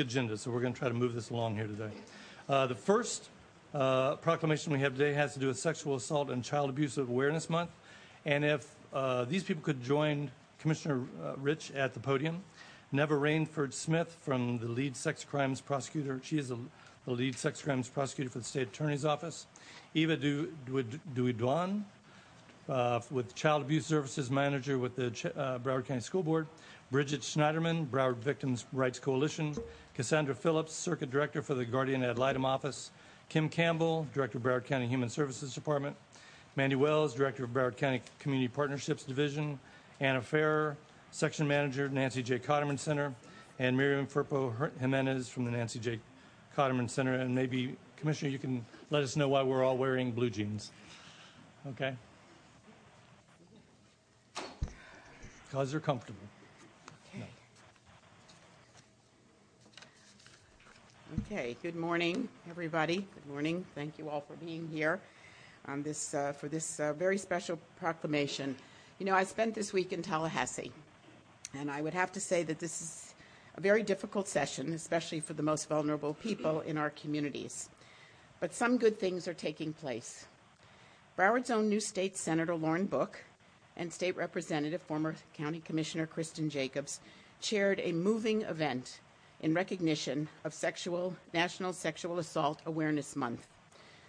agenda, so we're going to try to move this along here today. Uh, the first uh, proclamation we have today has to do with Sexual Assault and Child Abuse Awareness Month. And if uh, these people could join Commissioner uh, Rich at the podium. Neva Rainford Smith from the lead sex crimes prosecutor. She is a, the lead sex crimes prosecutor for the state attorney's office. Eva Duidwan uh, with child abuse services manager with the uh, Broward County School Board. Bridget Schneiderman, Broward Victims' Rights Coalition. Cassandra Phillips, circuit director for the Guardian ad litem office. Kim Campbell, director of Broward County Human Services Department. Mandy Wells, director of Broward County Community Partnerships Division. Anna Farrer, Section Manager, Nancy J. Cotterman Center, and Miriam Firpo Jimenez from the Nancy J. Cotterman Center. And maybe, Commissioner, you can let us know why we're all wearing blue jeans. Okay? Because they're comfortable. Okay, good morning, everybody. Good morning. Thank you all for being here on this, uh, for this uh, very special proclamation you know, I spent this week in Tallahassee, and I would have to say that this is a very difficult session, especially for the most vulnerable people in our communities. But some good things are taking place. Broward's own new state Senator Lauren Book and state representative, former County Commissioner Kristin Jacobs, chaired a moving event in recognition of sexual, National Sexual Assault Awareness Month.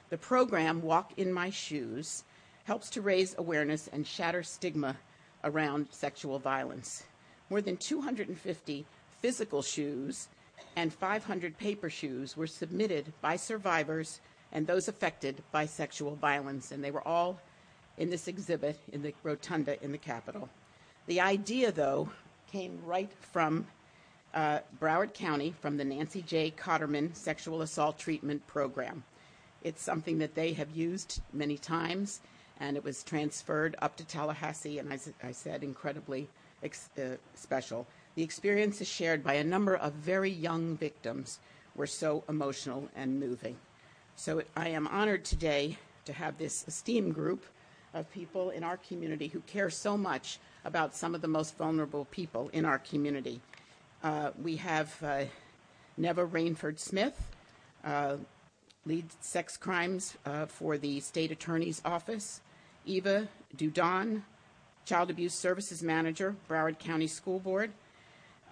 The program, Walk in My Shoes, helps to raise awareness and shatter stigma around sexual violence. More than 250 physical shoes and 500 paper shoes were submitted by survivors and those affected by sexual violence, and they were all in this exhibit in the rotunda in the Capitol. The idea, though, came right from uh, Broward County, from the Nancy J. Cotterman Sexual Assault Treatment Program. It's something that they have used many times and it was transferred up to Tallahassee, and as I said, incredibly ex- uh, special. The experience is shared by a number of very young victims were so emotional and moving. So I am honored today to have this esteemed group of people in our community who care so much about some of the most vulnerable people in our community. Uh, we have uh, Neva Rainford Smith, uh, lead sex crimes uh, for the state attorney's office. Eva Dudon, Child Abuse Services Manager, Broward County School Board,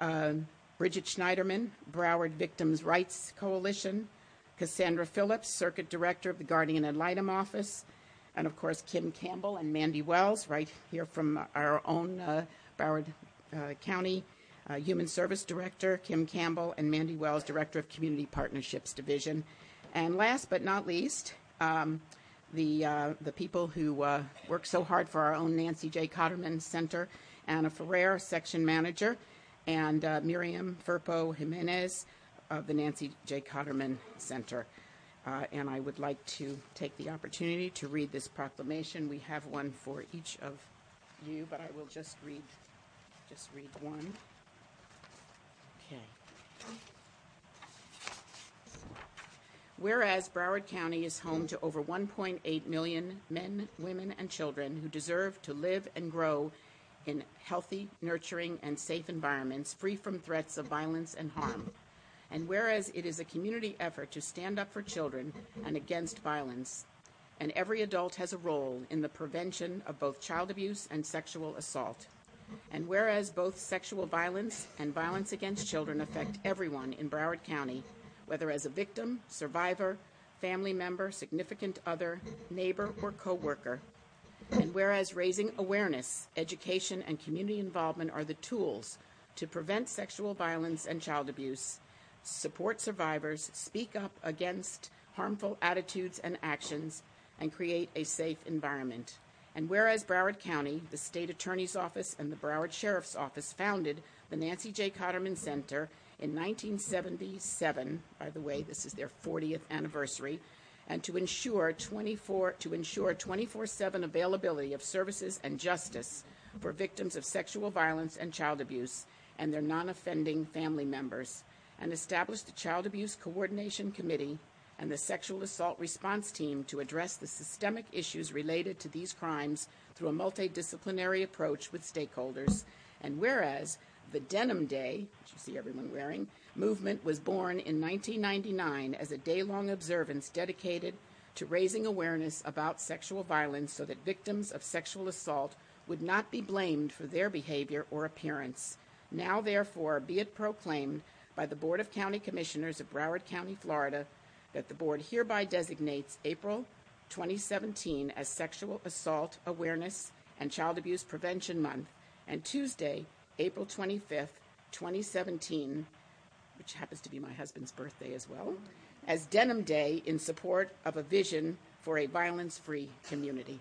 uh, Bridget Schneiderman, Broward Victims' Rights Coalition, Cassandra Phillips, Circuit Director of the Guardian ad litem Office, and of course Kim Campbell and Mandy Wells, right here from our own Broward County uh, Human Service Director, Kim Campbell, and Mandy Wells, Director of Community Partnerships Division. And last but not least, um, the, uh, the people who uh, work so hard for our own Nancy J. Cotterman Center, Anna Ferrer, section manager, and uh, Miriam Firpo Jimenez of the Nancy J. Cotterman Center. Uh, and I would like to take the opportunity to read this proclamation. We have one for each of you, but I will just read, just read one. Okay. Whereas Broward County is home to over 1.8 million men, women, and children who deserve to live and grow in healthy, nurturing, and safe environments free from threats of violence and harm. And whereas it is a community effort to stand up for children and against violence, and every adult has a role in the prevention of both child abuse and sexual assault. And whereas both sexual violence and violence against children affect everyone in Broward County, whether as a victim, survivor, family member, significant other, neighbor, or coworker. And whereas raising awareness, education, and community involvement are the tools to prevent sexual violence and child abuse, support survivors, speak up against harmful attitudes and actions, and create a safe environment. And whereas Broward County, the State Attorney's Office, and the Broward Sheriff's Office founded the Nancy J. Cotterman Center in 1977. By the way, this is their 40th anniversary. And to ensure 24 to ensure 24/7 availability of services and justice for victims of sexual violence and child abuse and their non-offending family members, and established the Child Abuse Coordination Committee and the Sexual Assault Response Team to address the systemic issues related to these crimes through a multidisciplinary approach with stakeholders. And whereas the Denim Day, which you see everyone wearing, movement was born in 1999 as a day long observance dedicated to raising awareness about sexual violence so that victims of sexual assault would not be blamed for their behavior or appearance. Now, therefore, be it proclaimed by the Board of County Commissioners of Broward County, Florida, that the Board hereby designates April 2017 as Sexual Assault Awareness and Child Abuse Prevention Month and Tuesday, April 25th, 2017, which happens to be my husband's birthday as well, as Denim Day in support of a vision for a violence free community.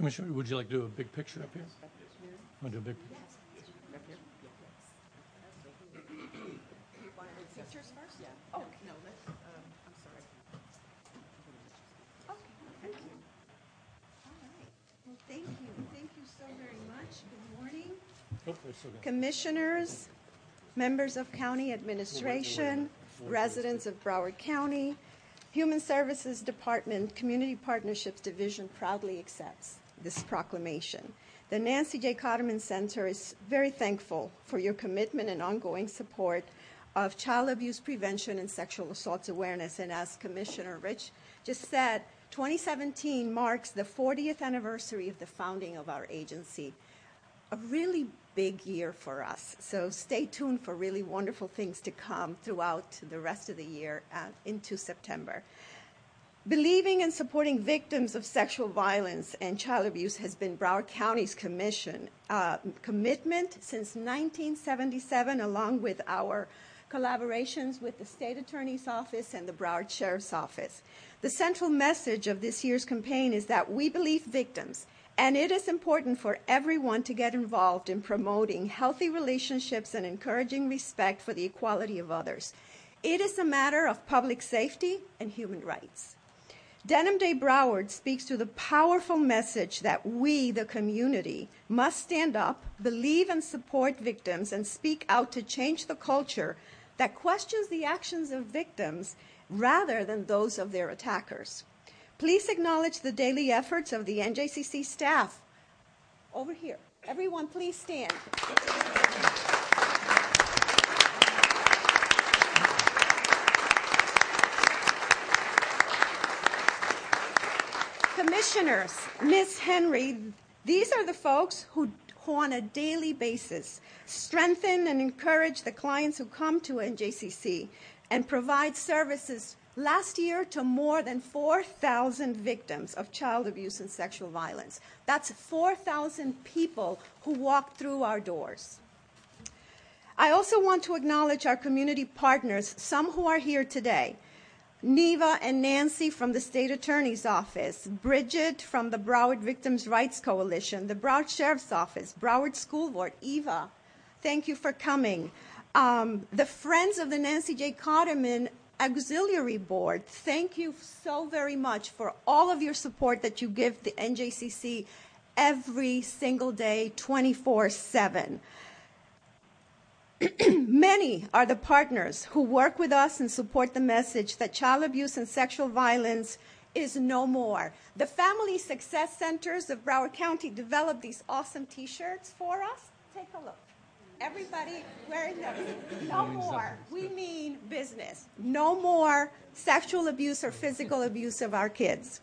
Commissioner, would you like to do a big picture up here? Want to do a big? Up here? Pictures first? Yeah. Oh, No, let's, um, I'm sorry. okay, thank you. All right. Well, thank you, thank you so very much. Good morning. Oh, they're still going. Commissioners, members of county administration, residents of Broward County, Human Services Department, Community Partnerships Division proudly accepts this proclamation. The Nancy J. Cotterman Center is very thankful for your commitment and ongoing support of child abuse prevention and sexual assault awareness. And as Commissioner Rich just said, 2017 marks the 40th anniversary of the founding of our agency a really big year for us. So stay tuned for really wonderful things to come throughout the rest of the year uh, into September. Believing and supporting victims of sexual violence and child abuse has been Broward County's uh, commitment since 1977, along with our collaborations with the state attorney's office and the Broward Sheriff's Office. The central message of this year's campaign is that we believe victims and it is important for everyone to get involved in promoting healthy relationships and encouraging respect for the equality of others. It is a matter of public safety and human rights. Denim Day Broward speaks to the powerful message that we, the community, must stand up, believe and support victims, and speak out to change the culture that questions the actions of victims rather than those of their attackers. Please acknowledge the daily efforts of the NJCC staff. Over here. Everyone, please stand. Commissioners, Ms. Henry, these are the folks who, who on a daily basis strengthen and encourage the clients who come to NJCC and provide services last year to more than 4,000 victims of child abuse and sexual violence. That's 4,000 people who walked through our doors. I also want to acknowledge our community partners, some who are here today. Neva and Nancy from the State Attorney's Office, Bridget from the Broward Victims' Rights Coalition, the Broward Sheriff's Office, Broward School Board, Eva, thank you for coming. Um, the Friends of the Nancy J. Cotterman Auxiliary Board, thank you so very much for all of your support that you give the NJCC every single day, 24 7. Many are the partners who work with us and support the message that child abuse and sexual violence is no more. The Family Success Centers of Broward County developed these awesome t shirts for us. Take a look. Everybody wearing them. No more. We mean business. No more sexual abuse or physical abuse of our kids.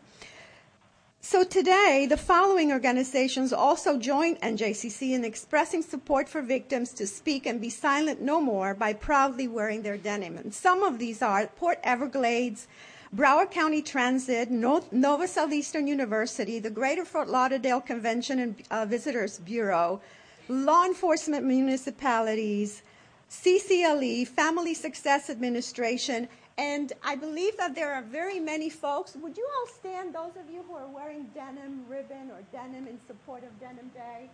So today, the following organizations also join NJCC in expressing support for victims to speak and be silent no more by proudly wearing their denim. And some of these are Port Everglades, Broward County Transit, Nova Southeastern University, the Greater Fort Lauderdale Convention and uh, Visitors Bureau, law enforcement municipalities, CCLE, Family Success Administration, and I believe that there are very many folks. Would you all stand, those of you who are wearing denim ribbon or denim in support of Denim Day?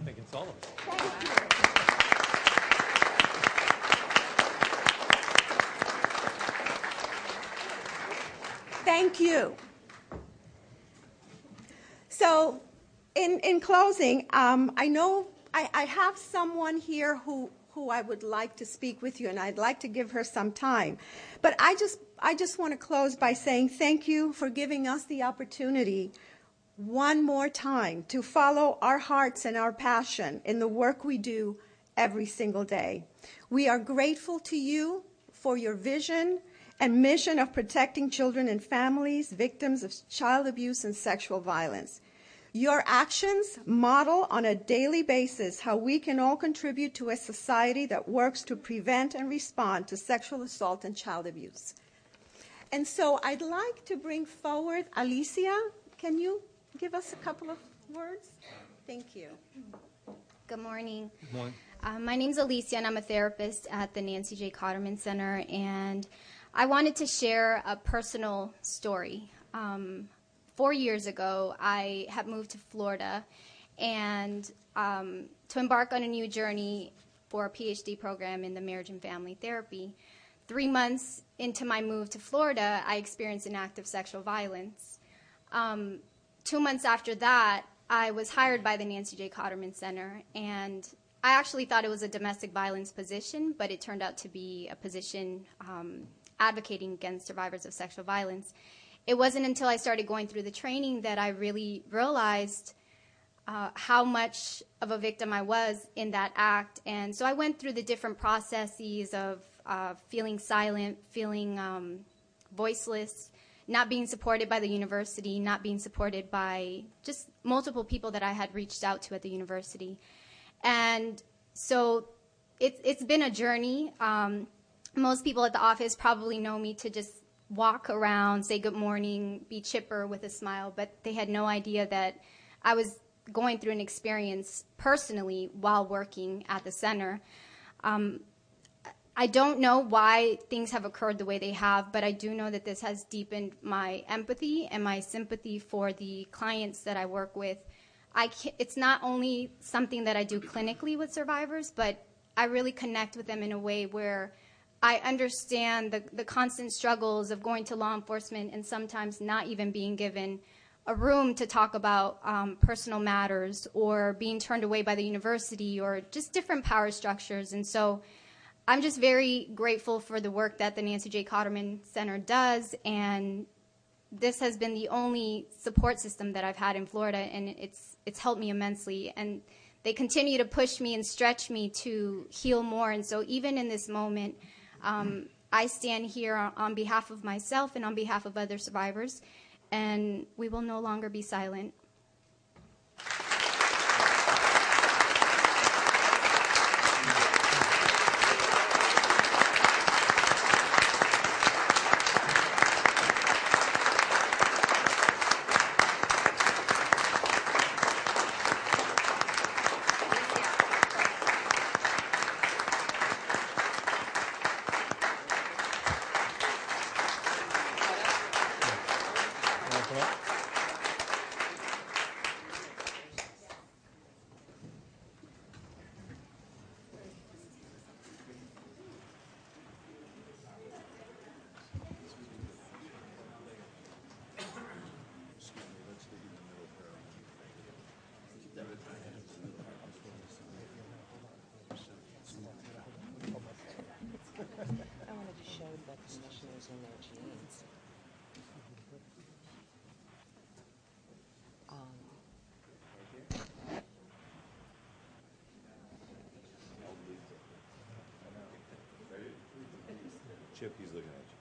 I think it's all of us. Thank you. Thank you. So, in, in closing, um, I know I, I have someone here who, who I would like to speak with you, and I'd like to give her some time. But I just, I just want to close by saying thank you for giving us the opportunity one more time to follow our hearts and our passion in the work we do every single day. We are grateful to you for your vision and mission of protecting children and families victims of child abuse and sexual violence. Your actions model on a daily basis how we can all contribute to a society that works to prevent and respond to sexual assault and child abuse. And so I'd like to bring forward Alicia. Can you give us a couple of words? Thank you. Good morning. Good morning. Uh, my name's Alicia, and I'm a therapist at the Nancy J. Cotterman Center. And I wanted to share a personal story. Um, four years ago, I had moved to Florida and um, to embark on a new journey for a PhD program in the marriage and family therapy. Three months into my move to Florida, I experienced an act of sexual violence. Um, two months after that, I was hired by the Nancy J. Cotterman Center, and I actually thought it was a domestic violence position, but it turned out to be a position um, advocating against survivors of sexual violence. It wasn't until I started going through the training that I really realized uh, how much of a victim I was in that act. And so I went through the different processes of uh, feeling silent, feeling um, voiceless, not being supported by the university, not being supported by just multiple people that I had reached out to at the university. And so it's, it's been a journey. Um, most people at the office probably know me to just walk around, say good morning, be chipper with a smile, but they had no idea that I was going through an experience personally while working at the center. Um, I don't know why things have occurred the way they have, but I do know that this has deepened my empathy and my sympathy for the clients that I work with. I it's not only something that I do clinically with survivors, but I really connect with them in a way where I understand the, constant struggles of going to law enforcement and sometimes not even being given a room to talk about um, personal matters or being turned away by the university or just different power structures. And so I'm just very grateful for the work that the Nancy J. Cotterman Center does. And this has been the only support system that I've had in Florida, and it's, it's helped me immensely. And they continue to push me and stretch me to heal more. And so even in this moment, Um, I stand here on behalf of myself and on behalf of other survivors, and we will no longer be silent. To show the commissioners in their jeans. Um, Chip, he's looking at you.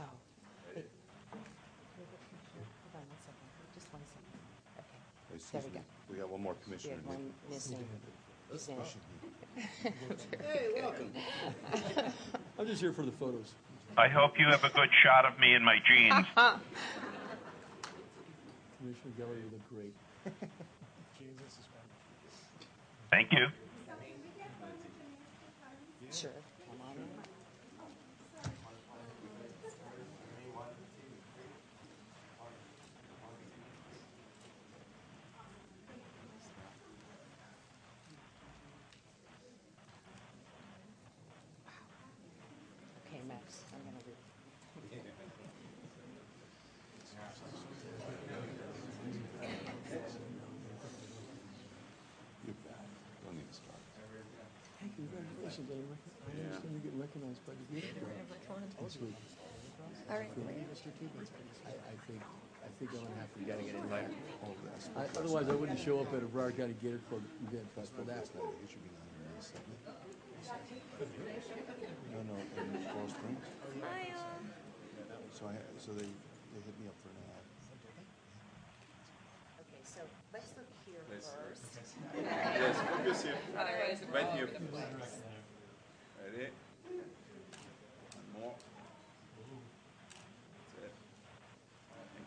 oh. wait. Hold on one second, just one second. Okay, Hey, there we Susan, go. We got one more We commissioner. have one missing. His name. I'm just here for the photos. I hope you have a good shot of me in my jeans. Uh-huh. Commissioner Geller, you look great. Thank you. Congratulations on your I understand you're getting recognized by the Gator Club. This week. All right. I, I think, I think I'm gonna have to. You gotta get invited. Otherwise, I wouldn't show up at a Broward County Gator Club event, but for that. It should be on the May second. No, no, in Coral Springs. So I, so they, they hit me up for an ad. Okay, so let's look here first. Yes, focus here. Right here. Ready? One more. That's it.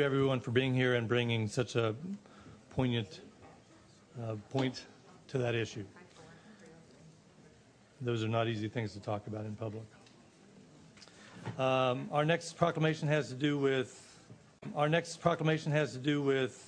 everyone, for being here and bringing such a poignant uh, point to that issue. Those are not easy things to talk about in public. Um, Our next proclamation has to do with, our next proclamation has to do with